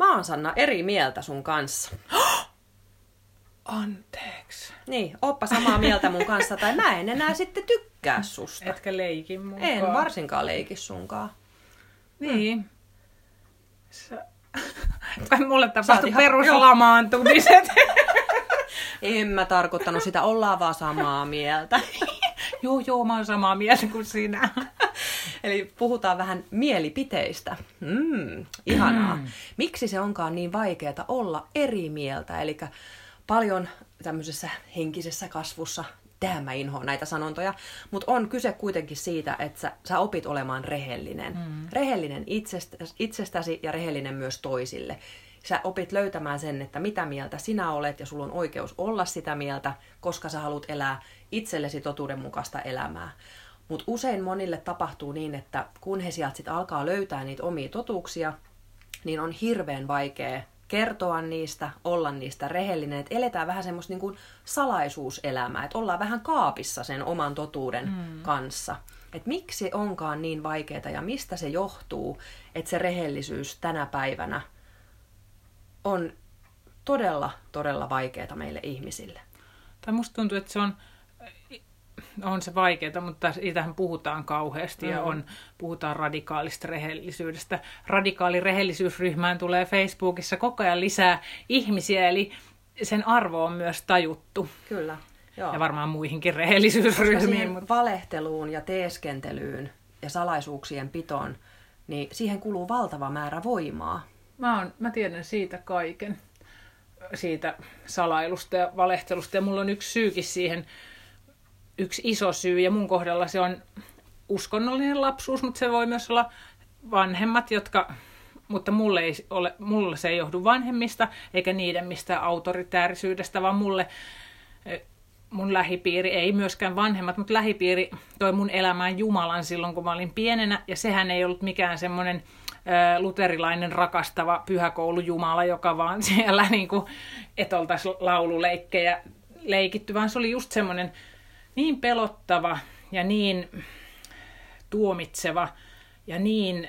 Mä oon Sanna eri mieltä sun kanssa. Anteeksi. Niin, oppa samaa mieltä mun kanssa, tai mä en enää sitten tykkää susta. Etkä leikin mukaan. En varsinkaan leiki sunkaan. Niin. Sä... Mulle tapahtui peruslamaantumiset. En mä tarkoittanut sitä, ollaan vaan samaa mieltä. joo, joo, mä oon samaa mieltä kuin sinä. Eli puhutaan vähän mielipiteistä. Mm, ihanaa. Miksi se onkaan niin vaikeaa olla eri mieltä? Eli paljon tämmöisessä henkisessä kasvussa, tämä mä inhoan näitä sanontoja, mutta on kyse kuitenkin siitä, että sä, sä opit olemaan rehellinen. Mm. Rehellinen itsestäsi, itsestäsi ja rehellinen myös toisille. Sä opit löytämään sen, että mitä mieltä sinä olet ja sulla on oikeus olla sitä mieltä, koska sä haluat elää itsellesi totuudenmukaista elämää. Mutta usein monille tapahtuu niin, että kun he sieltä sit alkaa löytää niitä omia totuuksia, niin on hirveän vaikea kertoa niistä, olla niistä rehellinen, että eletään vähän semmoista niin kuin salaisuuselämää, että ollaan vähän kaapissa sen oman totuuden mm. kanssa. Että miksi onkaan niin vaikeaa ja mistä se johtuu, että se rehellisyys tänä päivänä on todella, todella vaikeaa meille ihmisille. Tai musta tuntuu, että se on, on se vaikeaa, mutta siitähän puhutaan kauheasti mm. ja on, puhutaan radikaalista rehellisyydestä. Radikaali rehellisyysryhmään tulee Facebookissa koko ajan lisää ihmisiä, eli sen arvo on myös tajuttu. Kyllä. Joo. Ja varmaan muihinkin rehellisyysryhmiin. Mutta... valehteluun ja teeskentelyyn ja salaisuuksien pitoon, niin siihen kuluu valtava määrä voimaa. Mä, on, mä tiedän siitä kaiken, siitä salailusta ja valehtelusta. Ja mulla on yksi syykin siihen, yksi iso syy. Ja mun kohdalla se on uskonnollinen lapsuus, mutta se voi myös olla vanhemmat, jotka... Mutta mulle, ei ole, mulle se ei johdu vanhemmista, eikä niiden mistä autoritäärisyydestä, vaan mulle mun lähipiiri, ei myöskään vanhemmat, mutta lähipiiri toi mun elämään Jumalan silloin, kun mä olin pienenä. Ja sehän ei ollut mikään semmoinen luterilainen rakastava pyhäkoulu Jumala, joka vaan siellä niin kuin, et oltaisi laululeikkejä leikitty, vaan se oli just semmoinen niin pelottava ja niin tuomitseva ja niin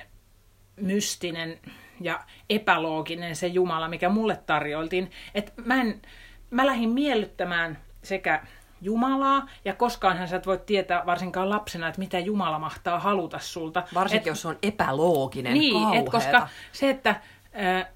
mystinen ja epälooginen se Jumala, mikä mulle tarjoiltiin, että mä, en, mä lähdin miellyttämään sekä Jumalaa, ja koskaanhan sä et voi tietää varsinkaan lapsena, että mitä Jumala mahtaa haluta sulta. Varsinkin, Et- jos on epälooginen, niin, et koska se, että äh,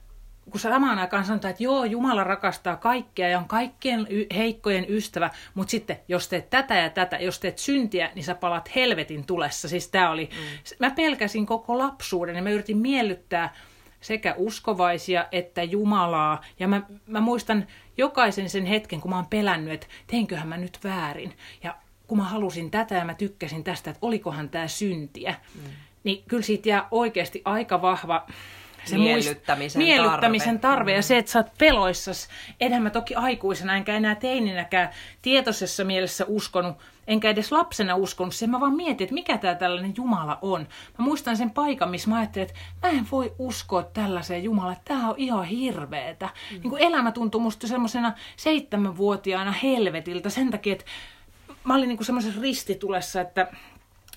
kun samaan aikaan sanotaan, että joo, Jumala rakastaa kaikkia ja on kaikkien heikkojen ystävä, mutta sitten jos teet tätä ja tätä, jos teet syntiä, niin sä palat helvetin tulessa. Siis tää oli, mm. mä pelkäsin koko lapsuuden ja mä yritin miellyttää sekä uskovaisia että Jumalaa. Ja mä, mä muistan jokaisen sen hetken, kun mä oon pelännyt, että teinköhän mä nyt väärin. Ja kun mä halusin tätä ja mä tykkäsin tästä, että olikohan tämä syntiä, mm. niin kyllä siitä jää oikeasti aika vahva se Miellyttämisen muist- miellyttämisen tarve. tarve. Ja se, että sä oot peloissas. Enhän mä toki aikuisena, enkä enää teininäkään tietoisessa mielessä uskonut, enkä edes lapsena uskonut sen. Mä vaan mietin, että mikä tämä tällainen Jumala on. Mä muistan sen paikan, missä mä ajattelin, että mä en voi uskoa tällaiseen Jumalaan. Tämä on ihan hirveetä. Mm. Niin kuin elämä tuntui musta semmoisena seitsemänvuotiaana helvetiltä sen takia, että mä olin niin semmoisessa ristitulessa, että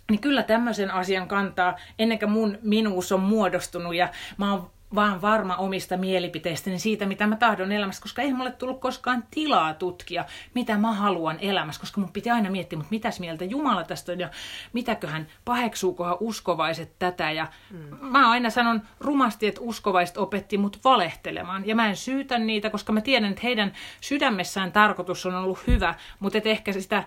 niin kyllä tämmöisen asian kantaa, ennen kuin mun minuus on muodostunut ja mä oon vaan varma omista mielipiteistäni siitä, mitä mä tahdon elämässä, koska ei mulle tullut koskaan tilaa tutkia, mitä mä haluan elämässä, koska mun piti aina miettiä, mutta mitäs mieltä Jumala tästä on ja mitäköhän, paheksuukohan uskovaiset tätä ja mm. mä aina sanon rumasti, että uskovaiset opetti mut valehtelemaan ja mä en syytä niitä, koska mä tiedän, että heidän sydämessään tarkoitus on ollut hyvä, mutta et ehkä sitä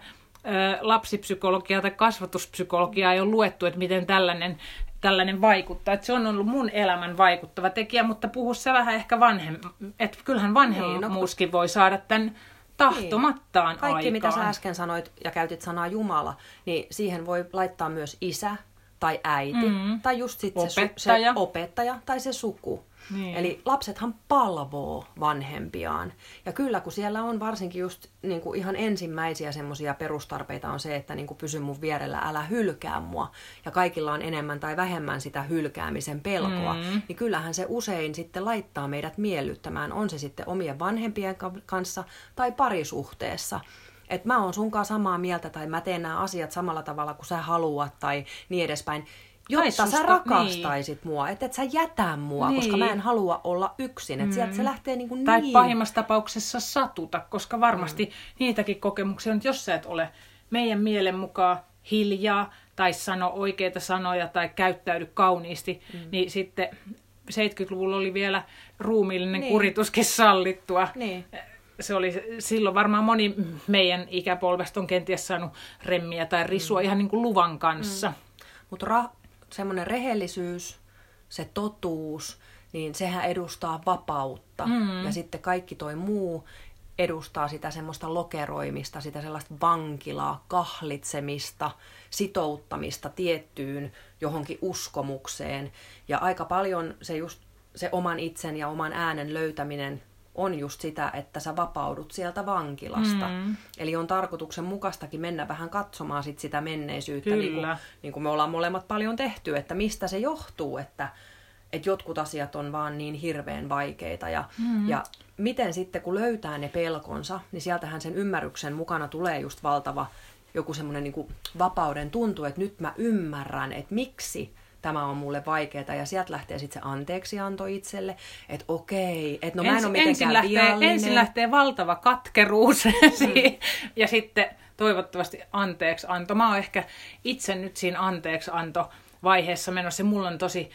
lapsipsykologiaa tai kasvatuspsykologiaa ei ole luettu, että miten tällainen, tällainen vaikuttaa. Että se on ollut mun elämän vaikuttava tekijä, mutta puhu se vähän ehkä vanhem... Että kyllähän vanhemmuuskin niin, no, voi saada tämän tahtomattaan niin. Kaikki, aikaan. mitä sä äsken sanoit ja käytit sanaa Jumala, niin siihen voi laittaa myös isä tai äiti mm. tai just sit se, su- se Opettaja. opettaja tai se suku. Niin. Eli lapsethan palvoo vanhempiaan. Ja kyllä, kun siellä on varsinkin just niin kuin ihan ensimmäisiä semmoisia perustarpeita on se, että niin kuin pysy mun vierellä, älä hylkää mua. Ja kaikilla on enemmän tai vähemmän sitä hylkäämisen pelkoa. Mm. Niin kyllähän se usein sitten laittaa meidät miellyttämään, on se sitten omien vanhempien ka- kanssa tai parisuhteessa että mä oon sunkaan samaa mieltä tai mä teen nämä asiat samalla tavalla kuin sä haluat tai niin edespäin. jotta Tai sä susta- rakastaisit mua, että et sä jätä mua, Niin. koska mä en halua olla yksin. Että sieltä se lähtee niin kuin Tai niin. pahimmassa tapauksessa satuta, koska varmasti mm. niitäkin kokemuksia on, että jos sä et ole meidän mielen mukaan hiljaa tai sano oikeita sanoja tai käyttäydy kauniisti, mm. niin sitten 70-luvulla oli vielä ruumiillinen Niin. niin. kurituskin sallittua. Niin. Se oli silloin varmaan moni meidän ikäpolvesta on kenties saanut remmiä tai risua mm. ihan niin kuin luvan kanssa. Mm. Mutta ra- semmoinen rehellisyys, se totuus, niin sehän edustaa vapautta. Mm. Ja sitten kaikki toi muu edustaa sitä semmoista lokeroimista, sitä sellaista vankilaa, kahlitsemista, sitouttamista tiettyyn johonkin uskomukseen. Ja aika paljon se just se oman itsen ja oman äänen löytäminen on just sitä, että sä vapaudut sieltä vankilasta. Mm. Eli on tarkoituksenmukaistakin mennä vähän katsomaan sit sitä menneisyyttä, niin kuin, Kyllä. niin kuin me ollaan molemmat paljon tehty, että mistä se johtuu, että, että jotkut asiat on vaan niin hirveän vaikeita. Ja, mm. ja miten sitten, kun löytää ne pelkonsa, niin sieltähän sen ymmärryksen mukana tulee just valtava joku semmoinen niin vapauden tuntu, että nyt mä ymmärrän, että miksi tämä on mulle vaikeaa. Ja sieltä lähtee sitten se anteeksianto itselle, että okei, että no mä en ole mitenkään ensin, lähtee, viallinen. ensin lähtee valtava katkeruus mm. ja sitten toivottavasti anteeksi anto. Mä oon ehkä itse nyt siinä anteeksi anto vaiheessa menossa. Mulla on tosi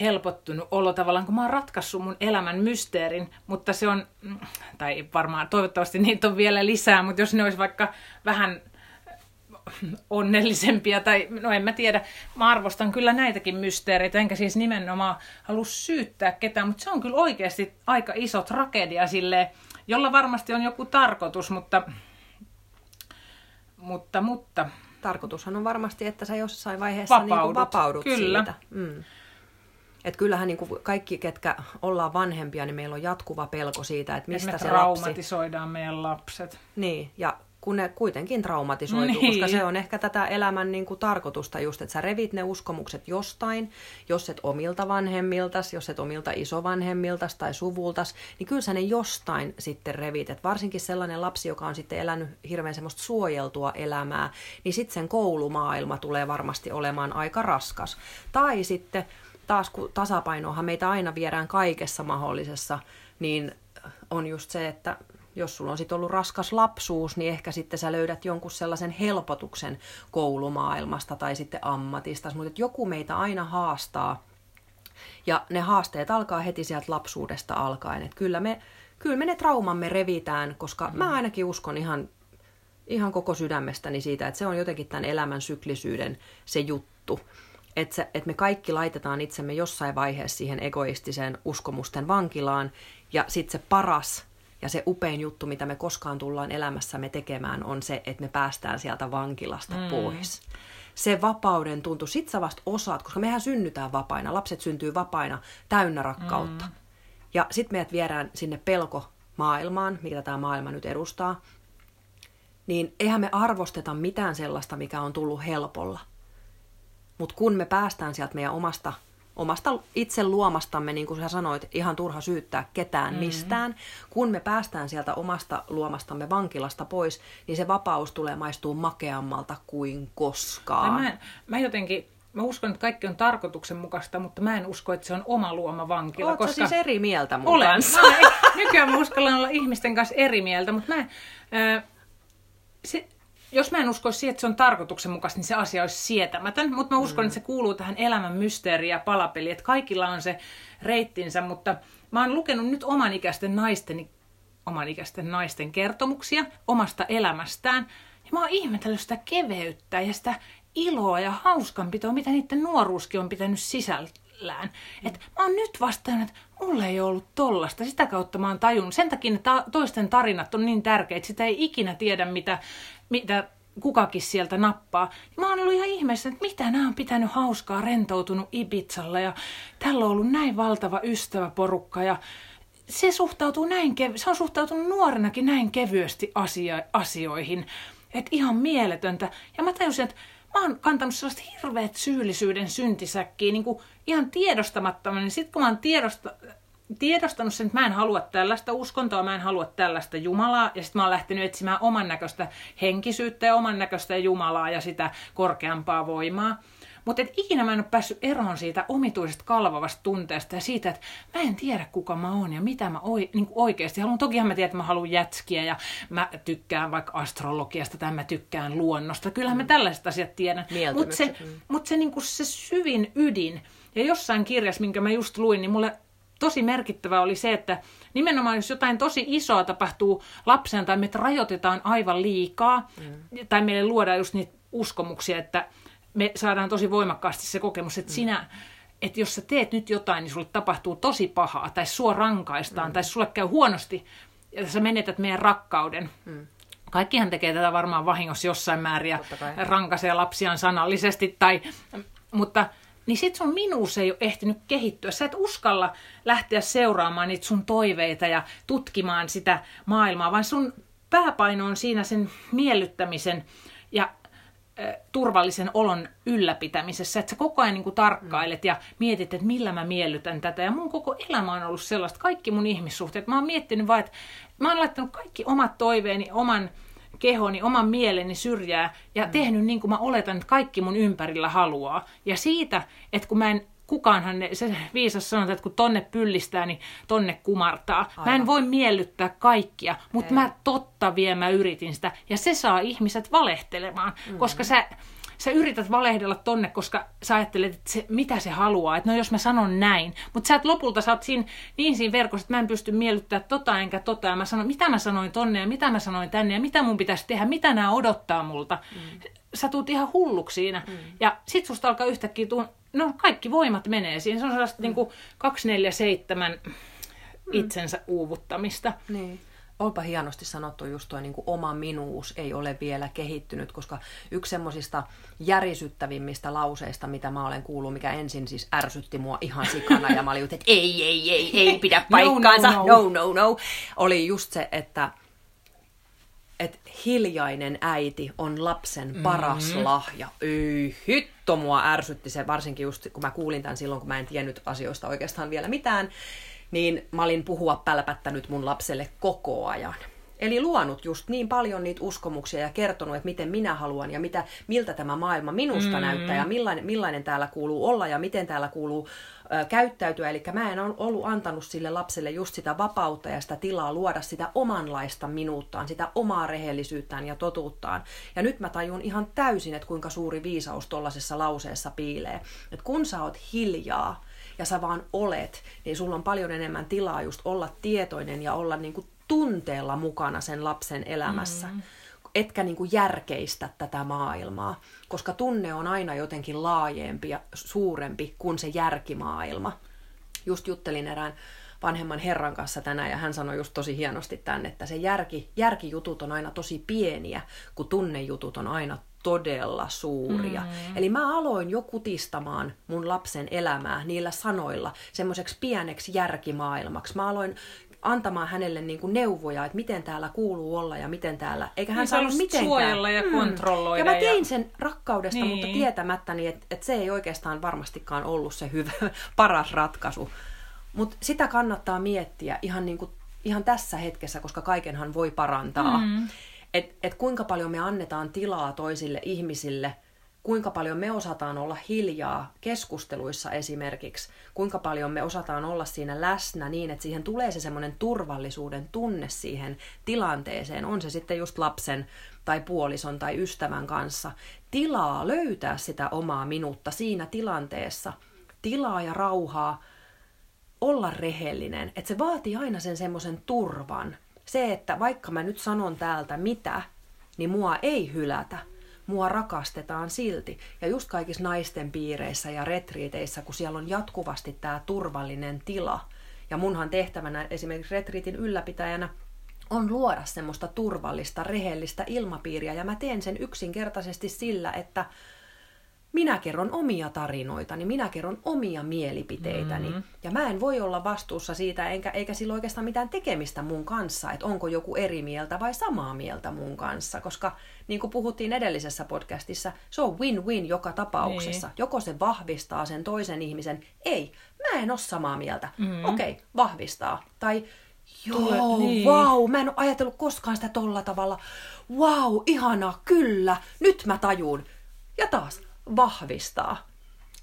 helpottunut olo tavallaan, kun mä oon ratkaissut mun elämän mysteerin, mutta se on, mm, tai varmaan toivottavasti niitä on vielä lisää, mutta jos ne olisi vaikka vähän onnellisempia, tai no en mä tiedä, mä arvostan kyllä näitäkin mysteereitä, enkä siis nimenomaan halua syyttää ketään, mutta se on kyllä oikeasti aika iso tragedia sille, jolla varmasti on joku tarkoitus, mutta, mutta, mutta Tarkoitushan on varmasti, että sä jossain vaiheessa niin kuin Vapaudut, vapaudut kyllä. siitä. Mm. Et kyllähän niin kuin kaikki, ketkä ollaan vanhempia, niin meillä on jatkuva pelko siitä, että mistä mistä me se lapsi... traumatisoidaan meidän lapset. Niin, ja kun ne kuitenkin traumatisoituu, Niin. koska se on ehkä tätä elämän niin kuin, tarkoitusta just, että sä revit ne uskomukset jostain, jos et omilta vanhemmiltas, jos et omilta isovanhemmiltas tai suvultas, niin kyllä sä ne jostain sitten revit. Et varsinkin sellainen lapsi, joka on sitten elänyt hirveän semmoista suojeltua elämää, niin sitten sen koulumaailma tulee varmasti olemaan aika raskas. Tai sitten taas kun tasapainoahan meitä aina viedään kaikessa mahdollisessa, niin on just se, että jos sulla on sitten ollut raskas lapsuus, niin ehkä sitten sä löydät jonkun sellaisen helpotuksen koulumaailmasta tai sitten ammatista. Mutta joku meitä aina haastaa. Ja ne haasteet alkaa heti sieltä lapsuudesta alkaen. Että kyllä me, kyllä me ne traumamme revitään, koska mm. mä ainakin uskon ihan, ihan koko sydämestäni siitä, että se on jotenkin tämän elämän syklisyyden se juttu. Että, että me kaikki laitetaan itsemme jossain vaiheessa siihen egoistiseen uskomusten vankilaan. Ja sitten se paras ja se upein juttu, mitä me koskaan tullaan elämässämme tekemään, on se, että me päästään sieltä vankilasta mm. pois. Se vapauden tuntu, sit sä vasta osaat, koska mehän synnytään vapaina, lapset syntyy vapaina, täynnä rakkautta. Mm. Ja sitten meidät viedään sinne pelkomaailmaan, mitä tämä maailma nyt edustaa. Niin eihän me arvosteta mitään sellaista, mikä on tullut helpolla. Mutta kun me päästään sieltä meidän omasta omasta itse luomastamme, niin kuin sä sanoit, ihan turha syyttää ketään mm-hmm. mistään. Kun me päästään sieltä omasta luomastamme vankilasta pois, niin se vapaus tulee maistuu makeammalta kuin koskaan. Mä, mä jotenkin, mä uskon, että kaikki on tarkoituksenmukaista, mutta mä en usko, että se on oma luoma vankila. Oletko koska siis eri mieltä mun olen. kanssa? Mä olen. Nykyään mä uskallan olla ihmisten kanssa eri mieltä, mutta mä, ää, se, jos mä en uskoisi siihen, että se on tarkoituksenmukaista, niin se asia olisi sietämätön. Mutta mä uskon, mm. että se kuuluu tähän elämän mysteeriin ja palapeliin, että kaikilla on se reittinsä. Mutta mä oon lukenut nyt oman ikäisten naisten, oman ikäisten naisten kertomuksia omasta elämästään. Ja mä oon ihmetellyt sitä keveyttä ja sitä iloa ja hauskanpitoa, mitä niiden nuoruuskin on pitänyt sisällään. Mm. Et mä oon nyt vastaan, että mulla ei ollut tollasta. Sitä kautta mä oon tajunnut. Sen takia ne ta- toisten tarinat on niin tärkeitä. Sitä ei ikinä tiedä, mitä, mitä kukakin sieltä nappaa. Ja mä oon ollut ihan ihmeessä, että mitä nämä on pitänyt hauskaa, rentoutunut Ibizalla ja tällä on ollut näin valtava ystäväporukka ja se, suhtautuu näin kev- se on suhtautunut nuorenakin näin kevyesti asia- asioihin. Että ihan mieletöntä. Ja mä tajusin, että mä oon kantanut sellaista hirveät syyllisyyden syntisäkkiä niin kuin ihan tiedostamattomana. Niin sitten kun mä oon tiedosta, tiedostanut sen, että mä en halua tällaista uskontoa, mä en halua tällaista Jumalaa, ja sitten mä oon lähtenyt etsimään oman näköistä henkisyyttä ja oman näköistä Jumalaa ja sitä korkeampaa voimaa. Mutta et ikinä mä en ole päässyt eroon siitä omituisesta kalvavasta tunteesta ja siitä, että mä en tiedä kuka mä oon ja mitä mä oi, niin oikeasti haluan. Tokihan mä tiedän, että mä haluan jätskiä ja mä tykkään vaikka astrologiasta tai mä tykkään luonnosta. Kyllähän mm. mä tällaiset asiat tiedän. Mutta se, mm. mut se, niin se syvin ydin, ja jossain kirjassa, minkä mä just luin, niin mulle tosi merkittävä oli se, että nimenomaan jos jotain tosi isoa tapahtuu lapsen tai me rajoitetaan aivan liikaa, mm. tai meille luodaan just niitä uskomuksia, että me saadaan tosi voimakkaasti se kokemus, että mm. sinä, että jos sä teet nyt jotain, niin sulle tapahtuu tosi pahaa, tai sua rankaistaan, mm. tai sulle käy huonosti, ja sä menetät meidän rakkauden. Mm. Kaikkihan tekee tätä varmaan vahingossa jossain määrin ja rankaisee lapsiaan sanallisesti, tai, mutta niin sit sun minuus ei ole ehtinyt kehittyä. Sä et uskalla lähteä seuraamaan niitä sun toiveita ja tutkimaan sitä maailmaa, vaan sun pääpaino on siinä sen miellyttämisen ja turvallisen olon ylläpitämisessä, että sä koko ajan niin kuin tarkkailet ja mietit, että millä mä miellytän tätä. Ja mun koko elämä on ollut sellaista, kaikki mun ihmissuhteet. Mä oon miettinyt vaan, että mä oon laittanut kaikki omat toiveeni, oman kehoni, oman mieleni syrjää ja mm. tehnyt niin kuin mä oletan, että kaikki mun ympärillä haluaa. Ja siitä, että kun mä en kukaanhan ne, se viisas sanoo, että kun tonne pyllistää, niin tonne kumartaa. Aivan. Mä en voi miellyttää kaikkia, mutta mä totta vie mä yritin sitä. Ja se saa ihmiset valehtelemaan, mm-hmm. koska sä, sä yrität valehdella tonne, koska sä ajattelet, että se, mitä se haluaa. Että no jos mä sanon näin. Mutta sä et lopulta sä oot siinä, niin siinä verkossa, että mä en pysty miellyttää tota enkä tota. Ja mä sanon, mitä mä sanoin tonne ja mitä mä sanoin tänne ja mitä mun pitäisi tehdä, mitä nämä odottaa multa. Mm. Sä tuut ihan hulluksi siinä. Mm. Ja sit susta alkaa yhtäkkiä tuun, no kaikki voimat menee siinä. Se on sellaista mm. niin kuin 247 mm. itsensä uuvuttamista. Niin. Onpa hienosti sanottu just tuo niin kuin oma minuus ei ole vielä kehittynyt, koska yksi semmoisista järisyttävimmistä lauseista, mitä mä olen kuullut, mikä ensin siis ärsytti mua ihan sikana ja mä olin että ei, ei, ei, ei pidä paikkaansa, no, no, no, no, no, oli just se, että että hiljainen äiti on lapsen paras mm-hmm. lahja. Ei, hitto mua ärsytti se, varsinkin just kun mä kuulin tämän silloin, kun mä en tiennyt asioista oikeastaan vielä mitään niin mä olin puhua pälpättänyt mun lapselle koko ajan. Eli luonut just niin paljon niitä uskomuksia ja kertonut, että miten minä haluan ja mitä, miltä tämä maailma minusta mm. näyttää ja millainen, millainen täällä kuuluu olla ja miten täällä kuuluu ö, käyttäytyä. Eli mä en ollut antanut sille lapselle just sitä vapautta ja sitä tilaa luoda sitä omanlaista minuuttaan, sitä omaa rehellisyyttään ja totuuttaan. Ja nyt mä tajun ihan täysin, että kuinka suuri viisaus tuollaisessa lauseessa piilee. Että kun sä oot hiljaa, ja sä vaan olet, niin sulla on paljon enemmän tilaa just olla tietoinen ja olla niin kuin tunteella mukana sen lapsen elämässä. Mm. Etkä niin kuin järkeistä tätä maailmaa, koska tunne on aina jotenkin laajempi ja suurempi kuin se järkimaailma. Just juttelin erään vanhemman herran kanssa tänään ja hän sanoi just tosi hienosti tänne, että se järki, järkijutut on aina tosi pieniä, kun tunnejutut on aina todella suuria. Mm. Eli mä aloin jo kutistamaan mun lapsen elämää niillä sanoilla semmoiseksi pieneksi järkimaailmaksi. Mä aloin antamaan hänelle niin kuin neuvoja, että miten täällä kuuluu olla ja miten täällä... Eikä hän niin saanut mitenkään. suojella ja mm. kontrolloida. Ja mä tein ja... sen rakkaudesta, niin. mutta tietämättäni, että, että se ei oikeastaan varmastikaan ollut se hyvä, paras ratkaisu. Mutta sitä kannattaa miettiä ihan, niin kuin, ihan tässä hetkessä, koska kaikenhan voi parantaa. Mm että et kuinka paljon me annetaan tilaa toisille ihmisille, kuinka paljon me osataan olla hiljaa keskusteluissa esimerkiksi, kuinka paljon me osataan olla siinä läsnä niin, että siihen tulee se semmoinen turvallisuuden tunne siihen tilanteeseen, on se sitten just lapsen tai puolison tai ystävän kanssa, tilaa löytää sitä omaa minuutta siinä tilanteessa, tilaa ja rauhaa, olla rehellinen, että se vaatii aina sen semmoisen turvan, se, että vaikka mä nyt sanon täältä mitä, niin mua ei hylätä. Mua rakastetaan silti. Ja just kaikissa naisten piireissä ja retriiteissä, kun siellä on jatkuvasti tämä turvallinen tila. Ja munhan tehtävänä esimerkiksi retriitin ylläpitäjänä on luoda semmoista turvallista, rehellistä ilmapiiriä. Ja mä teen sen yksinkertaisesti sillä, että minä kerron omia tarinoitani, minä kerron omia mielipiteitäni. Mm-hmm. Ja mä en voi olla vastuussa siitä, enkä, eikä sillä oikeastaan mitään tekemistä mun kanssa, että onko joku eri mieltä vai samaa mieltä mun kanssa. Koska niin kuin puhuttiin edellisessä podcastissa, se on win-win joka tapauksessa. Niin. Joko se vahvistaa sen toisen ihmisen, ei, mä en ole samaa mieltä. Mm-hmm. Okei, okay, vahvistaa. Tai Joo, Tule, niin. wow, mä en ole ajatellut koskaan sitä tolla tavalla. Wow, ihanaa, kyllä, nyt mä tajun. Ja taas, vahvistaa.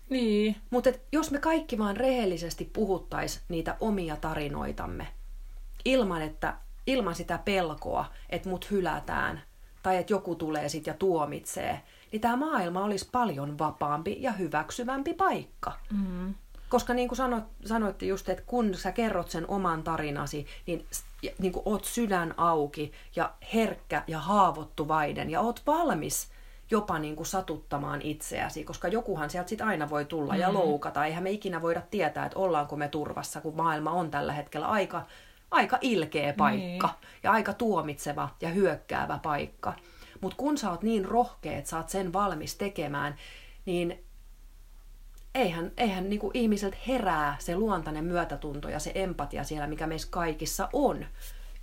Niin. Mutta jos me kaikki vaan rehellisesti puhuttais niitä omia tarinoitamme, ilman, että, ilman sitä pelkoa, että mut hylätään, tai että joku tulee sit ja tuomitsee, niin tämä maailma olisi paljon vapaampi ja hyväksyvämpi paikka. Mm. Koska niin kuin sanoit, sanoitte just, että kun sä kerrot sen oman tarinasi, niin, niin kuin oot sydän auki ja herkkä ja haavoittuvainen ja oot valmis jopa niin kuin satuttamaan itseäsi, koska jokuhan sieltä sit aina voi tulla mm. ja loukata. Eihän me ikinä voida tietää, että ollaanko me turvassa, kun maailma on tällä hetkellä aika, aika ilkeä paikka niin. ja aika tuomitseva ja hyökkäävä paikka. Mutta kun sä oot niin rohkea, että sä oot sen valmis tekemään, niin eihän, eihän niin kuin ihmiseltä herää se luontainen myötätunto ja se empatia siellä, mikä meissä kaikissa on.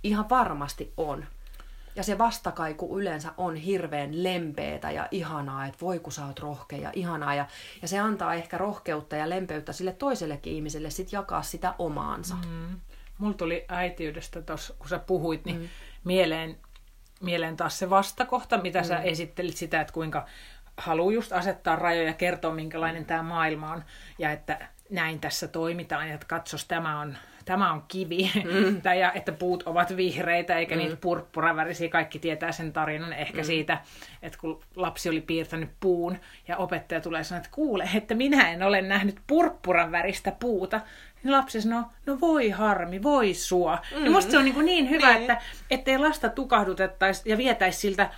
Ihan varmasti on. Ja se vastakaiku yleensä on hirveän lempeetä ja ihanaa, että voi kun sä oot rohkea ja ihanaa. Ja, ja se antaa ehkä rohkeutta ja lempeyttä sille toisellekin ihmiselle sit jakaa sitä omaansa. Mm. Mulla tuli äitiydestä tuossa, kun sä puhuit, niin mm. mieleen, mieleen taas se vastakohta, mitä mm. sä esittelit sitä, että kuinka haluaa just asettaa rajoja ja kertoa, minkälainen tämä maailma on. Ja että näin tässä toimitaan ja että katsos, tämä on tämä on kivi, mm. tai, ja että puut ovat vihreitä eikä mm. niitä purppuravärisiä. Kaikki tietää sen tarinan ehkä mm. siitä, että kun lapsi oli piirtänyt puun ja opettaja tulee sanoa, että kuule, että minä en ole nähnyt purppuran väristä puuta. Niin lapsi sanoo, no voi harmi, voi sua. Mm. Ja musta se on niin, niin hyvä, niin. että ettei lasta tukahdutettaisi ja vietäisi siltä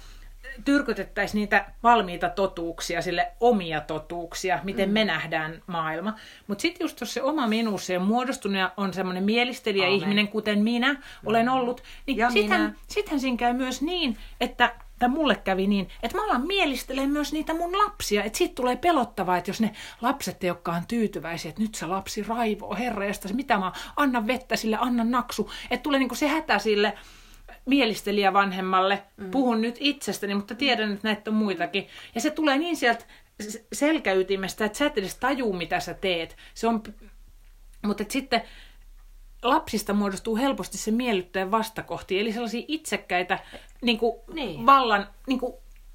tyrkytettäisiin niitä valmiita totuuksia, sille omia totuuksia, miten mm. me nähdään maailma. Mutta sitten just jos se oma minuus on muodostunut ja on semmoinen mielistelijä Amen. ihminen, kuten minä olen mm. ollut, niin sittenhän, sittenhän siinä käy myös niin, että tai mulle kävi niin, että mä alan mielistelen myös niitä mun lapsia. Että siitä tulee pelottavaa, että jos ne lapset ei olekaan tyytyväisiä, että nyt se lapsi raivoo herreesta, mitä mä anna vettä sille, anna naksu. Että tulee niinku se hätä sille, mielistelijä vanhemmalle, mm. puhun nyt itsestäni, mutta tiedän, että näitä on muitakin. Ja se tulee niin sieltä selkäytimestä, että sä et edes tajuu, mitä sä teet. Se on... Mutta sitten lapsista muodostuu helposti se miellyttäjän vastakohti, eli sellaisia itsekkäitä niin kuin niin. vallan, niin kuin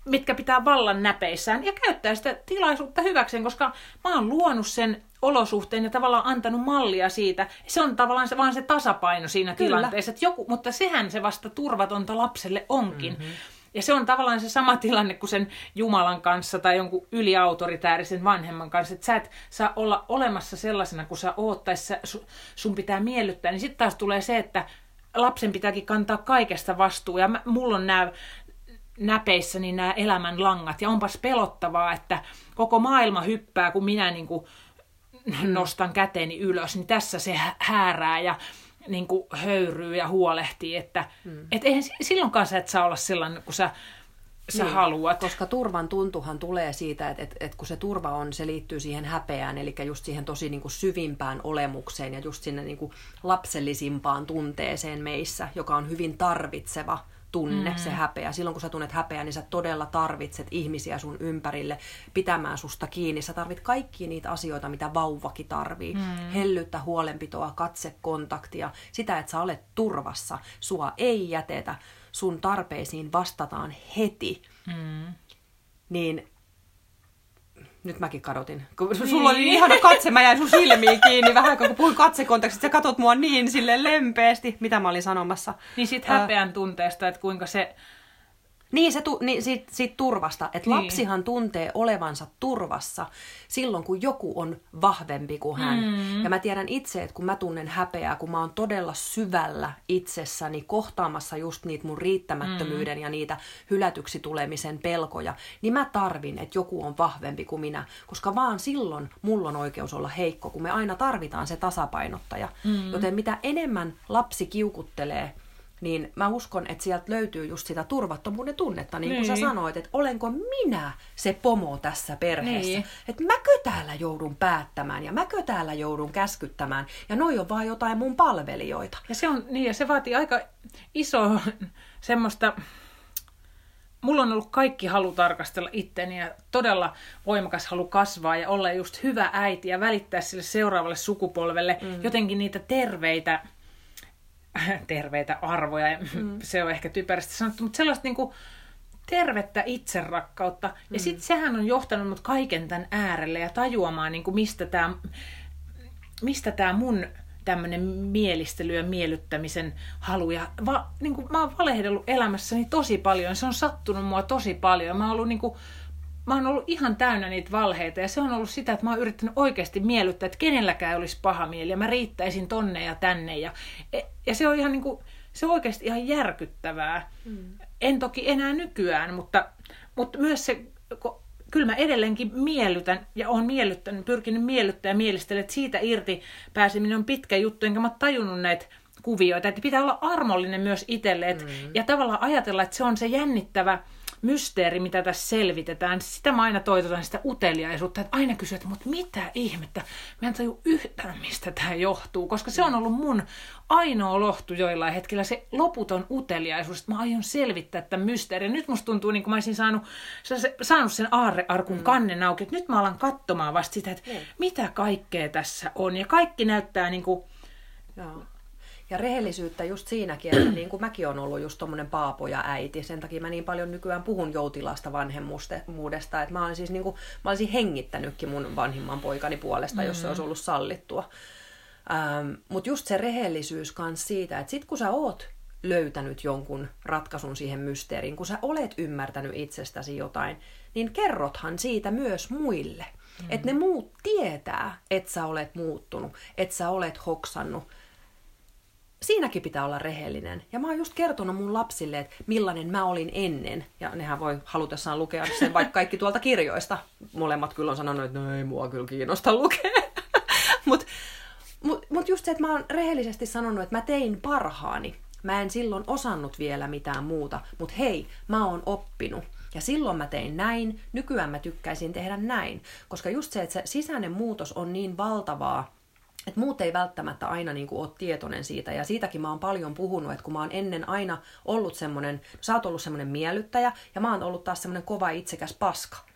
mitkä pitää vallan näpeissään ja käyttää sitä tilaisuutta hyväkseen, koska mä oon luonut sen olosuhteen ja tavallaan antanut mallia siitä. Se on tavallaan se, vaan se tasapaino siinä Kyllä. tilanteessa. Että joku, mutta sehän se vasta turvatonta lapselle onkin. Mm-hmm. Ja se on tavallaan se sama tilanne kuin sen Jumalan kanssa tai jonkun yliautoritäärisen vanhemman kanssa, että sä et saa olla olemassa sellaisena kuin sä oot, tai sä, sun pitää miellyttää. Niin sitten taas tulee se, että lapsen pitääkin kantaa kaikesta vastuu. Ja mä, mulla on nämä näpeissäni nämä elämän langat. Ja onpas pelottavaa, että koko maailma hyppää, kun minä niin kuin nostan käteeni ylös. Niin tässä se häärää ja niin kuin höyryy ja huolehtii. Että mm. et eihän silloinkaan sä et saa olla sellainen, kun sä sä niin, haluat. Koska turvan tuntuhan tulee siitä, että, että, että kun se turva on, se liittyy siihen häpeään, eli just siihen tosi niin kuin syvimpään olemukseen ja just sinne niin kuin lapsellisimpaan tunteeseen meissä, joka on hyvin tarvitseva tunne, mm. se häpeä. Silloin kun sä tunnet häpeää, niin sä todella tarvitset ihmisiä sun ympärille pitämään susta kiinni. Sä tarvit kaikki niitä asioita, mitä vauvakin tarvii. Mm. Hellyyttä, huolenpitoa, katsekontaktia, sitä, että sä olet turvassa. Sua ei jätetä, sun tarpeisiin vastataan heti. Mm. Niin nyt mäkin kadotin. Kun niin. sulla oli niin ihana katse, mä jäin sun silmiin kiinni vähän, kun puhuin katsekontaktista, sä katot mua niin sille lempeästi, mitä mä olin sanomassa. Niin sit häpeän tunteesta, että kuinka se niin, se tu, niin siitä, siitä turvasta. Että niin. lapsihan tuntee olevansa turvassa silloin, kun joku on vahvempi kuin hän. Mm. Ja mä tiedän itse, että kun mä tunnen häpeää, kun mä oon todella syvällä itsessäni kohtaamassa just niitä mun riittämättömyyden mm. ja niitä hylätyksi tulemisen pelkoja, niin mä tarvin, että joku on vahvempi kuin minä. Koska vaan silloin mulla on oikeus olla heikko, kun me aina tarvitaan se tasapainottaja. Mm. Joten mitä enemmän lapsi kiukuttelee, niin mä uskon, että sieltä löytyy just sitä turvattomuuden tunnetta, niin, niin. kuin sä niin. sanoit, että olenko minä se pomo tässä perheessä. Niin. Että mäkö täällä joudun päättämään ja mäkö täällä joudun käskyttämään ja noi on vaan jotain mun palvelijoita. Ja se on, niin ja se vaatii aika iso semmoista, mulla on ollut kaikki halu tarkastella itteni ja todella voimakas halu kasvaa ja olla just hyvä äiti ja välittää sille seuraavalle sukupolvelle mm. jotenkin niitä terveitä terveitä arvoja, mm. se on ehkä typerästi sanottu, mutta sellaista niin kuin, tervettä itserakkautta. Ja sitten sehän on johtanut mut kaiken tämän äärelle ja tajuamaan, niin kuin mistä tämä mistä tää mun tämmöinen mielistely ja miellyttämisen halu. Ja va, niin kuin, mä oon valehdellut elämässäni tosi paljon. Se on sattunut mua tosi paljon. Mä oon ollut niin kuin, mä oon ollut ihan täynnä niitä valheita ja se on ollut sitä, että mä oon yrittänyt oikeasti miellyttää, että kenelläkään olisi paha mieli ja mä riittäisin tonne ja tänne ja, ja se on ihan niin kuin, se on oikeasti ihan järkyttävää. Mm. En toki enää nykyään, mutta, mutta myös se, kyllä mä edelleenkin miellytän ja olen miellyttänyt, pyrkinyt miellyttää ja mielistellä, että siitä irti pääseminen on pitkä juttu, enkä mä tajunnut näitä kuvioita, että pitää olla armollinen myös itselle mm. ja tavallaan ajatella, että se on se jännittävä, mysteeri, mitä tässä selvitetään, sitä mä aina toitotan sitä uteliaisuutta, että aina kysyt, että mutta mitä ihmettä, mä en taju yhtään, mistä tämä johtuu, koska se on ollut mun ainoa lohtu joillain hetkellä, se loputon uteliaisuus, että mä aion selvittää tämän mysteerin. Nyt musta tuntuu, niin kuin mä olisin saanut, saanut sen aarrearkun mm. kannen auki, että nyt mä alan katsomaan vasta sitä, että mm. mitä kaikkea tässä on, ja kaikki näyttää niin kuin, Joo. Ja rehellisyyttä just siinäkin, että niin kuin mäkin on ollut just tommonen paapo ja äiti. Sen takia mä niin paljon nykyään puhun joutilasta vanhemmuudesta. Että mä, olen siis niin kuin, mä olisin hengittänytkin mun vanhimman poikani puolesta, mm-hmm. jos se olisi ollut sallittua. Ähm, Mutta just se rehellisyys kans siitä, että sit kun sä oot löytänyt jonkun ratkaisun siihen mysteeriin, kun sä olet ymmärtänyt itsestäsi jotain, niin kerrothan siitä myös muille. Mm. Että ne muut tietää, että sä olet muuttunut, että sä olet hoksannut, siinäkin pitää olla rehellinen. Ja mä oon just kertonut mun lapsille, että millainen mä olin ennen. Ja nehän voi halutessaan lukea sen vaikka kaikki tuolta kirjoista. Molemmat kyllä on sanonut, että no ei mua kyllä kiinnosta lukea. Mutta mut, mut just se, että mä oon rehellisesti sanonut, että mä tein parhaani. Mä en silloin osannut vielä mitään muuta, mutta hei, mä oon oppinut. Ja silloin mä tein näin, nykyään mä tykkäisin tehdä näin. Koska just se, että se sisäinen muutos on niin valtavaa, että muut ei välttämättä aina niin kuin, ole tietoinen siitä. Ja siitäkin mä oon paljon puhunut, että kun mä oon ennen aina ollut semmoinen, sä oot ollut semmoinen miellyttäjä, ja mä oon ollut taas semmoinen kova itsekäs paska.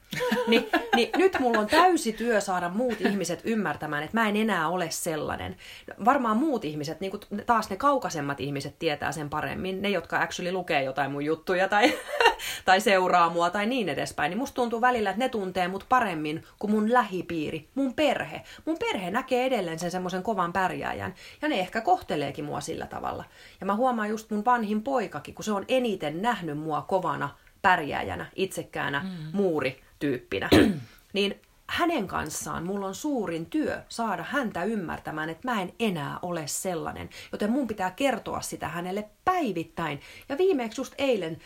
Ni, niin nyt mulla on täysi työ saada muut ihmiset ymmärtämään, että mä en enää ole sellainen. Varmaan muut ihmiset, niin kuin taas ne kaukaisemmat ihmiset tietää sen paremmin. Ne, jotka actually lukee jotain mun juttuja tai, tai seuraa mua tai niin edespäin. Niin musta tuntuu välillä, että ne tuntee mut paremmin kuin mun lähipiiri, mun perhe. Mun perhe näkee edelleen sen semmoisen kovan pärjääjän. Ja ne ehkä kohteleekin mua sillä tavalla. Ja mä huomaan just mun vanhin poikakin, kun se on eniten nähnyt mua kovana pärjääjänä, itsekkäänä, mm. muuri tyyppinä, niin hänen kanssaan mulla on suurin työ saada häntä ymmärtämään, että mä en enää ole sellainen. Joten mun pitää kertoa sitä hänelle päivittäin. Ja viimeksi just eilen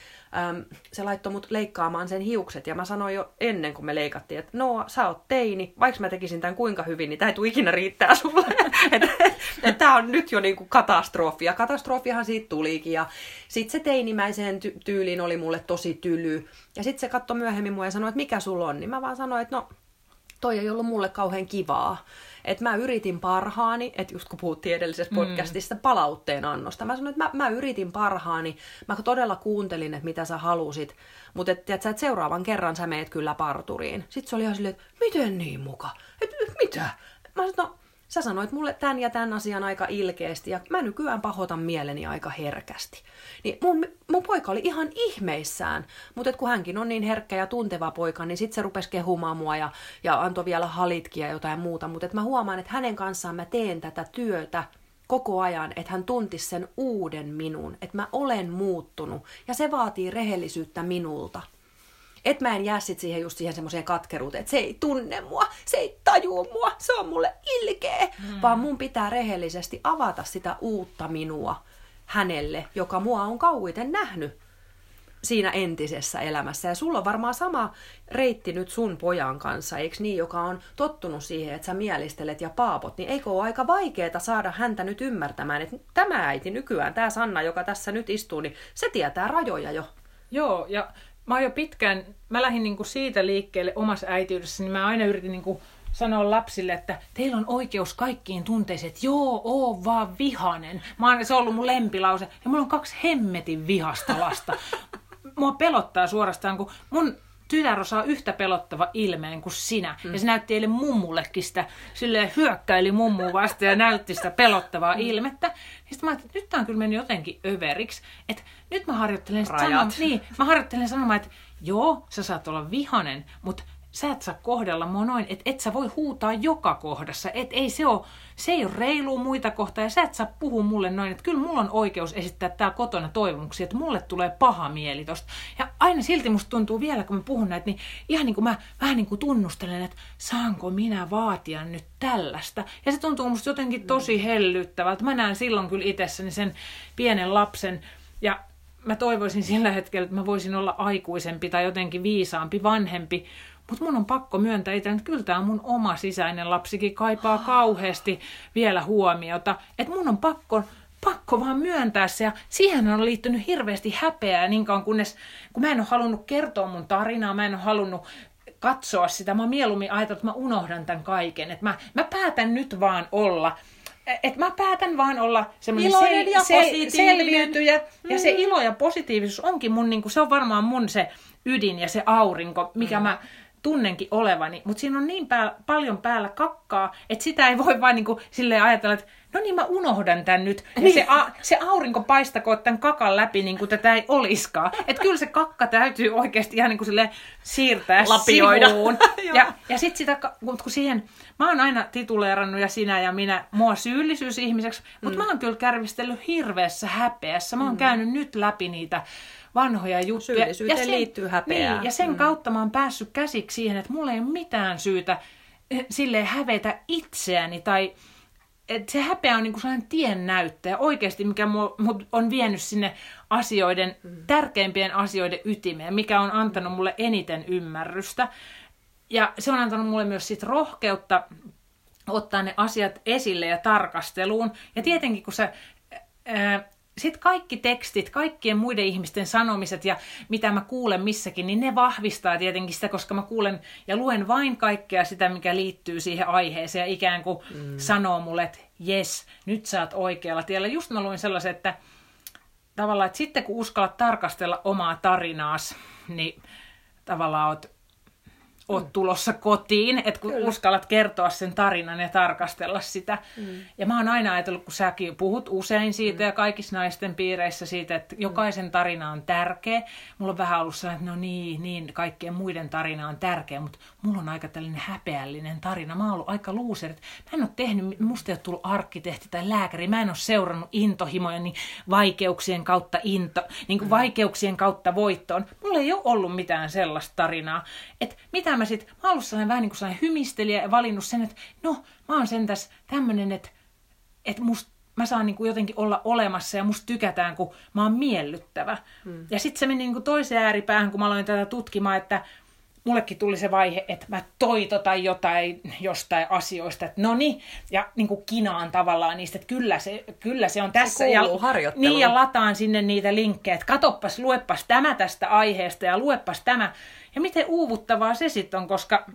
äm, se laittoi mut leikkaamaan sen hiukset. Ja mä sanoin jo ennen kuin me leikattiin, että no sä oot teini, vaikka mä tekisin tämän kuinka hyvin, niin tää ei tule ikinä riittää sulle. että et, tää on nyt jo niinku katastrofi. Ja katastrofiahan siitä tulikin. Ja sit se teinimäiseen ty- tyyliin oli mulle tosi tyly. Ja sitten se katsoi myöhemmin mua ja sanoi, että mikä sulla on. Niin mä vaan sanoin, että no toi ei ollut mulle kauhean kivaa. Että mä yritin parhaani, että just kun puhuttiin edellisessä mm. podcastista palautteen annosta, mä sanoin, että mä, mä yritin parhaani, mä todella kuuntelin, että mitä sä halusit, mutta että et, et seuraavan kerran sä meet kyllä parturiin. Sitten se oli ihan silleen, että miten niin muka? Et, mitä? Mä sanoin, no sä sanoit mulle tämän ja tämän asian aika ilkeästi ja mä nykyään pahoitan mieleni aika herkästi. Niin mun, mun poika oli ihan ihmeissään, mutta kun hänkin on niin herkkä ja tunteva poika, niin sit se rupesi kehumaan mua ja, ja antoi vielä halitkin ja jotain muuta. Mutta mä huomaan, että hänen kanssaan mä teen tätä työtä koko ajan, että hän tuntisi sen uuden minun, että mä olen muuttunut ja se vaatii rehellisyyttä minulta. Että mä en jää sit siihen just siihen semmoiseen katkeruuteen, että se ei tunne mua, se ei tajua mua, se on mulle ilkeä. Mm. Vaan mun pitää rehellisesti avata sitä uutta minua hänelle, joka mua on kauiten nähnyt siinä entisessä elämässä. Ja sulla on varmaan sama reitti nyt sun pojan kanssa, eikö niin, joka on tottunut siihen, että sä mielistelet ja paapot, niin eikö ole aika vaikeaa saada häntä nyt ymmärtämään, että tämä äiti nykyään, tämä Sanna, joka tässä nyt istuu, niin se tietää rajoja jo. Joo, ja mä oon jo pitkään, mä lähdin niinku siitä liikkeelle omassa äitiydessä, niin mä aina yritin niinku sanoa lapsille, että teillä on oikeus kaikkiin tunteisiin, että joo, oo vaan vihanen. Mä oon, se on ollut mun lempilause. Ja mulla on kaksi hemmetin vihasta lasta. Mua pelottaa suorastaan, kun mun tytär osaa yhtä pelottava ilmeen kuin sinä. Mm. Ja se näytti eilen mummullekin sitä, silleen hyökkäili mummuun vasta ja näytti sitä pelottavaa mm. ilmettä. Ja sitten mä ajattelin, että nyt tää on kyllä mennyt jotenkin överiksi. Että nyt mä harjoittelen sanomaan, niin, mä harjoittelen sanomaan, että joo, sä saat olla vihanen, mutta sä et saa kohdella mua noin, että et sä voi huutaa joka kohdassa, että ei se ole, se ei ole reilu muita kohtaa ja sä et saa puhua mulle noin, että kyllä mulla on oikeus esittää täällä kotona toivomuksia, että mulle tulee paha mieli tosta. Ja aina silti musta tuntuu vielä, kun mä puhun näitä, niin ihan niin kuin mä vähän niin kuin tunnustelen, että saanko minä vaatia nyt tällaista. Ja se tuntuu musta jotenkin tosi hellyttävältä. Mä näen silloin kyllä itsessäni sen pienen lapsen ja mä toivoisin sillä hetkellä, että mä voisin olla aikuisempi tai jotenkin viisaampi, vanhempi, mutta mun on pakko myöntää itse, että kyllä tämä mun oma sisäinen lapsikin kaipaa kauheasti vielä huomiota. Että mun on pakko, pakko vaan myöntää se. Ja siihen on liittynyt hirveästi häpeää niin kauan kunnes, kun mä en ole halunnut kertoa mun tarinaa, mä en ole halunnut katsoa sitä. Mä mieluummin ajatellut, että mä unohdan tämän kaiken. Että mä, mä päätän nyt vaan olla että mä päätän vaan olla semmoinen sel- ja sel- selviytyjä. Mm. Ja se mm. ilo ja positiivisuus onkin mun, niin kuin, se on varmaan mun se ydin ja se aurinko, mikä mm. mä tunnenkin olevani, mutta siinä on niin pää, paljon päällä kakkaa, että sitä ei voi vain niin kuin silleen ajatella, että no niin mä unohdan tämän nyt. Ja niin. se, a, se aurinko paistakoon tämän kakan läpi niin kuin tätä ei oliskaan. Että kyllä se kakka täytyy oikeasti ihan niin kuin silleen siirtää Lapioida. sivuun. ja, ja sitten sitä, kun siihen, mä oon aina tituleerannut ja sinä ja minä mua syyllisyysihmiseksi, mutta mm. mä oon kyllä kärvistellyt hirveässä häpeässä. Mä oon mm. käynyt nyt läpi niitä vanhoja juttuja. Syyllisyyteen ja sen, liittyy häpeää. Niin, ja sen mm. kautta mä oon päässyt käsiksi siihen, että mulla ei ole mitään syytä eh, sille hävetä itseäni tai että se häpeä on niinku sellainen tiennäyttäjä oikeasti, mikä mut on vienyt sinne asioiden, mm. tärkeimpien asioiden ytimeen, mikä on antanut mulle eniten ymmärrystä. Ja se on antanut mulle myös sit rohkeutta ottaa ne asiat esille ja tarkasteluun. Ja tietenkin, kun sä ää, sitten kaikki tekstit, kaikkien muiden ihmisten sanomiset ja mitä mä kuulen missäkin, niin ne vahvistaa tietenkin sitä, koska mä kuulen ja luen vain kaikkea sitä, mikä liittyy siihen aiheeseen ja ikään kuin mm. sanoo mulle, että jes, nyt sä oot oikealla tiellä. Just mä luin sellaisen, että tavallaan, että sitten kun uskallat tarkastella omaa tarinaas, niin tavallaan oot oot mm. tulossa kotiin, että kun Kyllä. uskallat kertoa sen tarinan ja tarkastella sitä. Mm. Ja mä oon aina ajatellut, kun säkin puhut usein siitä mm. ja kaikissa naisten piireissä siitä, että mm. jokaisen tarina on tärkeä. Mulla on vähän ollut sellainen, että no niin, niin, kaikkien muiden tarina on tärkeä, mutta mulla on aika tällainen häpeällinen tarina. Mä oon ollut aika luuser, mä en ole tehnyt, musta ei ole tullut arkkitehti tai lääkäri, mä en ole seurannut intohimoja, niin vaikeuksien kautta into, niin kuin mm. vaikeuksien kautta voittoon. Mulla ei ole ollut mitään sellaista tarinaa. Että mitä mä sit, mä oon ollut sellainen vähän niin kuin sellainen hymistelijä ja valinnut sen, että no, mä oon sentäs tämmönen, että, että musta mä saan niin kuin jotenkin olla olemassa ja musta tykätään, kun mä oon miellyttävä. Hmm. Ja sitten se meni niin kuin toiseen ääripäähän, kun mä aloin tätä tutkimaan, että mullekin tuli se vaihe, että mä toitotan jotain jostain asioista, että no niin, ja niin kuin kinaan tavallaan niistä, että kyllä se, kyllä se on tässä. Se ja, niin, ja lataan sinne niitä linkkejä, että katoppas, luepas tämä tästä aiheesta ja luepas tämä. Ja miten uuvuttavaa se sitten on, koska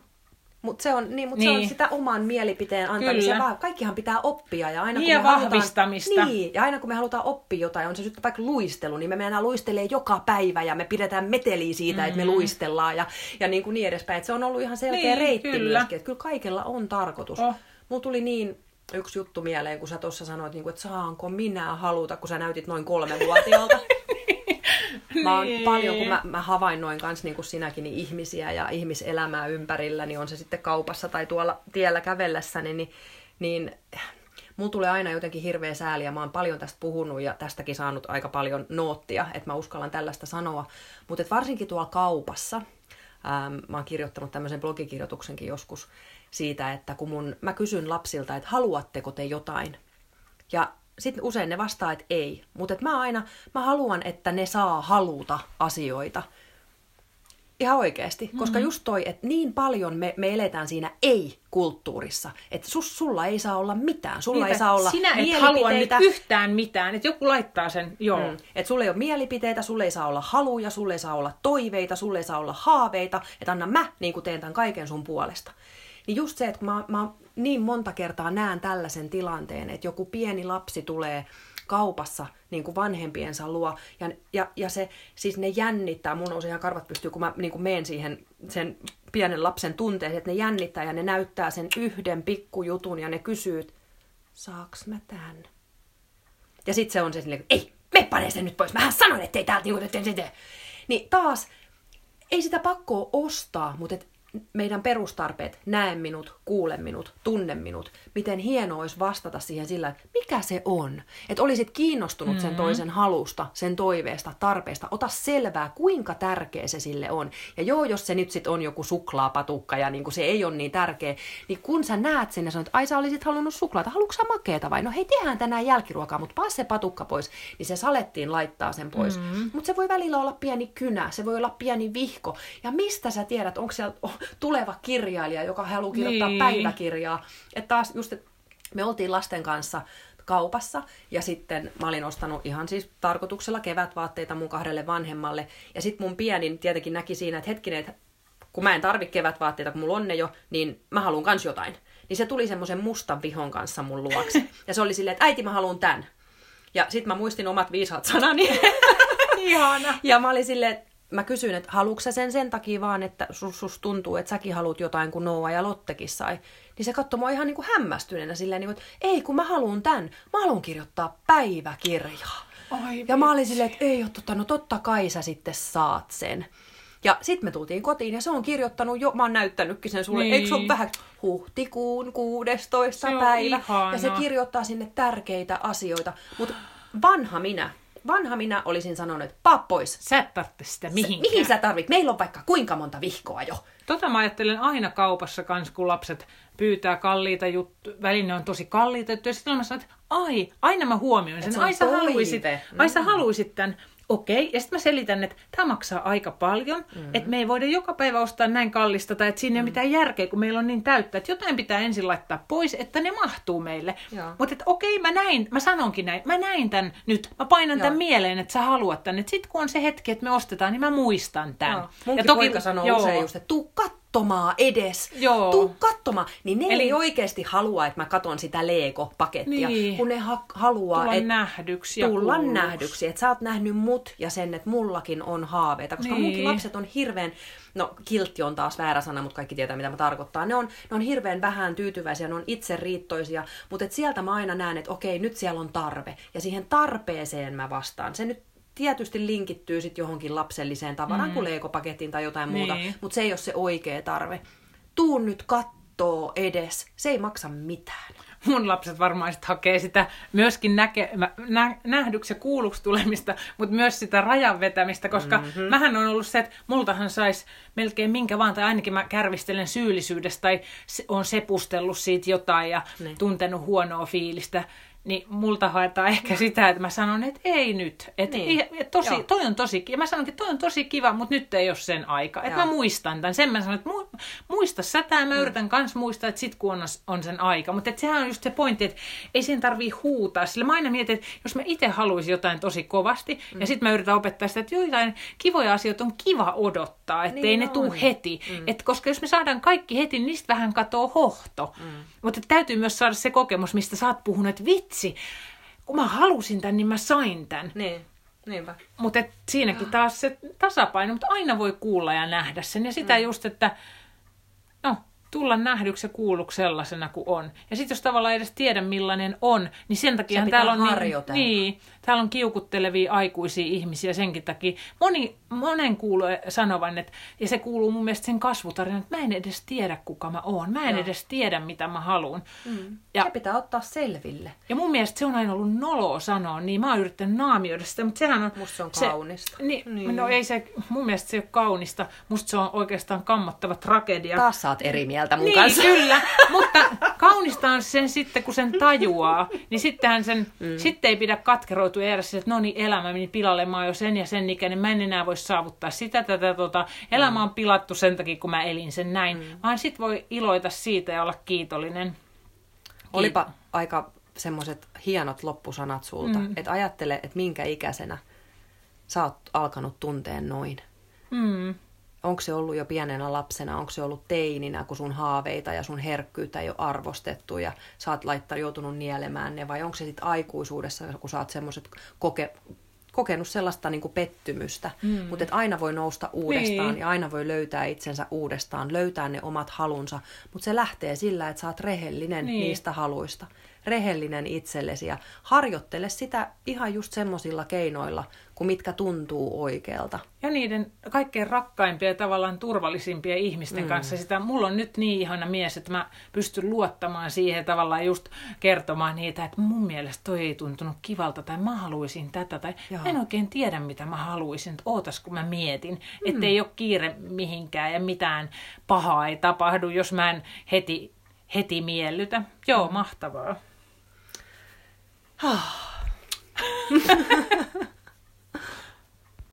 mutta se on, niin, mut niin. se on niin. sitä oman mielipiteen antamista. Kyllä. Kaikkihan pitää oppia. Ja aina niin, kun me vahvistamista. Halutaan, niin, ja aina kun me halutaan oppia jotain, on se sitten vaikka luistelu, niin me mennään luistelee joka päivä ja me pidetään meteliä siitä, mm-hmm. että me mm. luistellaan ja, ja niin, kuin niin edespäin. Et se on ollut ihan selkeä niin, reitti kyllä. myöskin, että kyllä kaikella on tarkoitus. Oh. Mulla tuli niin yksi juttu mieleen, kun sä tuossa sanoit, niin kuin, että saanko minä haluta, kun sä näytit noin kolme vuotiaalta. Mä oon niin. paljon, kun mä, mä havainnoin kanssa niin kuin sinäkin niin ihmisiä ja ihmiselämää ympärillä, niin on se sitten kaupassa tai tuolla tiellä kävellessäni, niin, niin mulla tulee aina jotenkin hirveä sääli ja mä oon paljon tästä puhunut ja tästäkin saanut aika paljon noottia, että mä uskallan tällaista sanoa. Mutta varsinkin tuolla kaupassa, ähm, mä oon kirjoittanut tämmöisen blogikirjoituksenkin joskus siitä, että kun mun, mä kysyn lapsilta, että haluatteko te jotain? Ja sitten usein ne vastaa, että ei. Mutta mä aina, mä haluan, että ne saa haluta asioita. Ihan oikeasti. Mm-hmm. Koska just toi, että niin paljon me, me eletään siinä ei-kulttuurissa. Että sus, sulla ei saa olla mitään. Sulla Niitä, ei saa olla Sinä et halua nyt yhtään mitään. Että joku laittaa sen, joo. Mm. Että sulla ei ole mielipiteitä, sulla ei saa olla haluja, sulla ei saa olla toiveita, sulla ei saa olla haaveita. Että anna mä niin teen tämän kaiken sun puolesta. Niin just se, että mä, mä niin monta kertaa näen tällaisen tilanteen, että joku pieni lapsi tulee kaupassa niin kuin vanhempiensa luo, ja, ja, ja se, siis ne jännittää, mun on ihan karvat pystyy, kun mä niin kuin menen siihen sen pienen lapsen tunteeseen, että ne jännittää ja ne näyttää sen yhden pikkujutun ja ne kysyy, saaks mä tän? Ja sitten se on se silleen, ei, me pane sen nyt pois, mähän sanoin, ettei täältä niinku. Niin taas, ei sitä pakkoa ostaa, mutta et meidän perustarpeet, näe minut, kuule minut, tunne minut, miten hieno olisi vastata siihen sillä, että mikä se on. Että olisit kiinnostunut sen mm-hmm. toisen halusta, sen toiveesta, tarpeesta, ota selvää, kuinka tärkeä se sille on. Ja joo, jos se nyt sitten on joku suklaapatukka ja niin se ei ole niin tärkeä, niin kun sä näet sen ja sanot, että ai sä olisit halunnut suklaata, haluatko sä makeeta vai? No hei, tehdään tänään jälkiruokaa, mutta paas se patukka pois. Niin se salettiin laittaa sen pois. Mm-hmm. Mutta se voi välillä olla pieni kynä, se voi olla pieni vihko. Ja mistä sä tiedät, onko siellä tuleva kirjailija, joka haluaa kirjoittaa niin. päiväkirjaa. Että taas just, että me oltiin lasten kanssa kaupassa ja sitten mä olin ostanut ihan siis tarkoituksella kevätvaatteita mun kahdelle vanhemmalle. Ja sitten mun pienin tietenkin näki siinä, että hetkinen, että kun mä en tarvi kevätvaatteita, kun mulla on ne jo, niin mä haluan kans jotain. Niin se tuli semmoisen mustan vihon kanssa mun luokse. Ja se oli silleen, että äiti mä haluan tän. Ja sitten mä muistin omat viisaat sanani. Ihana. Ja mä olin silleen, että mä kysyin, että haluatko sen sen takia vaan, että sus, sus tuntuu, että säkin haluat jotain, kun Noa ja Lottekin sai. Niin se katsoi mua ihan niin kuin hämmästyneenä silleen, niin kuin, että ei kun mä haluan tämän, mä haluan kirjoittaa päiväkirjaa. Ai, ja mä olin silleen, että ei ole totta, no totta kai sä sitten saat sen. Ja sitten me tultiin kotiin ja se on kirjoittanut jo, mä oon näyttänytkin sen sulle, niin. eikö se ole vähän huhtikuun 16. Se päivä. Ja se kirjoittaa sinne tärkeitä asioita. Mutta vanha minä, vanha minä olisin sanonut, että paa pois. Sä et tarvitse sitä mihinkään. Mihin sä tarvit? Meillä on vaikka kuinka monta vihkoa jo. Tota mä ajattelen aina kaupassa kans, kun lapset pyytää kalliita juttuja, väline on tosi kalliita juttuja. Sitten mä sanon, että ai, aina mä huomioin sen. Ai sä, haluisit, ai sä haluisit tämän okei, ja sitten mä selitän, että tämä maksaa aika paljon, mm-hmm. että me ei voida joka päivä ostaa näin kallista, tai että siinä ei ole mm. mitään järkeä, kun meillä on niin täyttä, että jotain pitää ensin laittaa pois, että ne mahtuu meille. Mutta että okei, mä näin, mä sanonkin näin, mä näin tämän nyt, mä painan Joo. tämän mieleen, että sä haluat tämän, että sitten kun on se hetki, että me ostetaan, niin mä muistan tämän. Joo. Munkin ja toki, poika sanoo joo. usein just, että tuu katsomaan edes. Joo. Tuu katsomaan. Niin ne Eli... ei oikeasti halua, että mä katon sitä Lego-pakettia, niin. kun ne ha- haluaa, tulla et nähdyksi tulla kuulluksi. nähdyksi. Että sä oot nähnyt mut ja sen, että mullakin on haaveita. Koska niin. munkin lapset on hirveän, no kiltti on taas väärä sana, mutta kaikki tietää mitä mä tarkoittaa. Ne on, ne on hirveän vähän tyytyväisiä, ne on itseriittoisia, mutta et sieltä mä aina näen, että okei, nyt siellä on tarve. Ja siihen tarpeeseen mä vastaan. Se nyt tietysti linkittyy sitten johonkin lapselliseen tavaraan, mm. kuin leikopakettiin tai jotain niin. muuta, mutta se ei ole se oikea tarve. Tuu nyt kattoo edes, se ei maksa mitään. Mun lapset varmaan sitten hakee sitä myöskin näke, nä, nähdyksi ja kuulluksi tulemista, mutta myös sitä rajan vetämistä, koska mm-hmm. mähän on ollut se, että multahan saisi melkein minkä vaan, tai ainakin mä kärvistelen syyllisyydestä tai on sepustellut siitä jotain ja niin. tuntenut huonoa fiilistä niin multa haetaan ehkä sitä, että mä sanon, että ei nyt. Että niin. et tosi, toi on tosi kiva. Mä sanon, että toi on tosi kiva, mutta nyt ei ole sen aika. Että mä muistan tämän. Sen mä sanon, että mu, muista sä tämä. Mä mm. yritän kans muistaa, että sit kun on, on sen aika. Mutta sehän on just se pointti, että ei sen tarvii huutaa. Sillä mä aina mietin, että jos mä itse haluaisin jotain tosi kovasti, mm. ja sitten mä yritän opettaa sitä, että joitain kivoja asioita on kiva odottaa, että niin ei ne tuu heti. Mm. Et koska jos me saadaan kaikki heti, niin niistä vähän katoo hohto. Mm. Mutta täytyy myös saada se kokemus, mistä sä oot puhunut, että vitsi, kun mä halusin tämän, niin mä sain tämän. Niin. Niinpä. Mutta siinäkin taas se tasapaino, mutta aina voi kuulla ja nähdä sen. Ja sitä mm. just, että tulla nähdyksi ja kuulluksi sellaisena kuin on. Ja sitten jos tavallaan edes tiedä millainen on, niin sen takia täällä on niin, niin, täällä on kiukuttelevia aikuisia ihmisiä senkin takia. Moni, monen kuuluu sanovan, että, ja se kuuluu mun mielestä sen kasvutarinan, että mä en edes tiedä kuka mä oon. Mä en Joo. edes tiedä mitä mä haluan. Mm. Ja, se pitää ottaa selville. Ja mun mielestä se on aina ollut noloa sanoa, niin mä oon yrittänyt naamioida sitä, mutta sehän on... Musta se on kaunista. Se, niin, niin. No ei se, mun mielestä se ei ole kaunista. Musta se on oikeastaan kammottava tragedia. Taas oot eri mieltä mun niin, kanssa. kyllä. mutta kaunista on sen sitten, kun sen tajuaa, niin sittenhän sen, mm. sitten ei pidä katkeroitua jäädä että no niin, elämä meni pilalle, mä oon jo sen ja sen ikäinen, mä en enää voi saavuttaa sitä, tätä, tota, elämä mm. on pilattu sen takia, kun mä elin sen näin. Mm. Vaan sit voi iloita siitä ja olla kiitollinen. Kiit- Olipa aika semmoiset hienot loppusanat sulta, mm. että ajattele, että minkä ikäisenä sä oot alkanut tunteen noin. Mm. Onko se ollut jo pienenä lapsena, onko se ollut teininä, kun sun haaveita ja sun herkkyyttä ei ole arvostettu ja sä oot laittaa, joutunut nielemään ne, vai onko se sitten aikuisuudessa, kun sä oot semmoiset koke, kokenut sellaista niin kuin pettymystä, mm. mutta että aina voi nousta uudestaan niin. ja aina voi löytää itsensä uudestaan, löytää ne omat halunsa, mutta se lähtee sillä, että sä oot rehellinen niin. niistä haluista rehellinen itsellesi ja harjoittele sitä ihan just semmoisilla keinoilla, kuin mitkä tuntuu oikealta. Ja niiden kaikkein rakkaimpia ja tavallaan turvallisimpia ihmisten mm. kanssa. Sitä, mulla on nyt niin ihana mies, että mä pystyn luottamaan siihen tavallaan just kertomaan niitä, että mun mielestä toi ei tuntunut kivalta tai mä haluaisin tätä tai Joo. en oikein tiedä mitä mä haluaisin, että ootas kun mä mietin, mm. että ei ole kiire mihinkään ja mitään pahaa ei tapahdu, jos mä en heti, heti miellytä. Joo, mm. mahtavaa.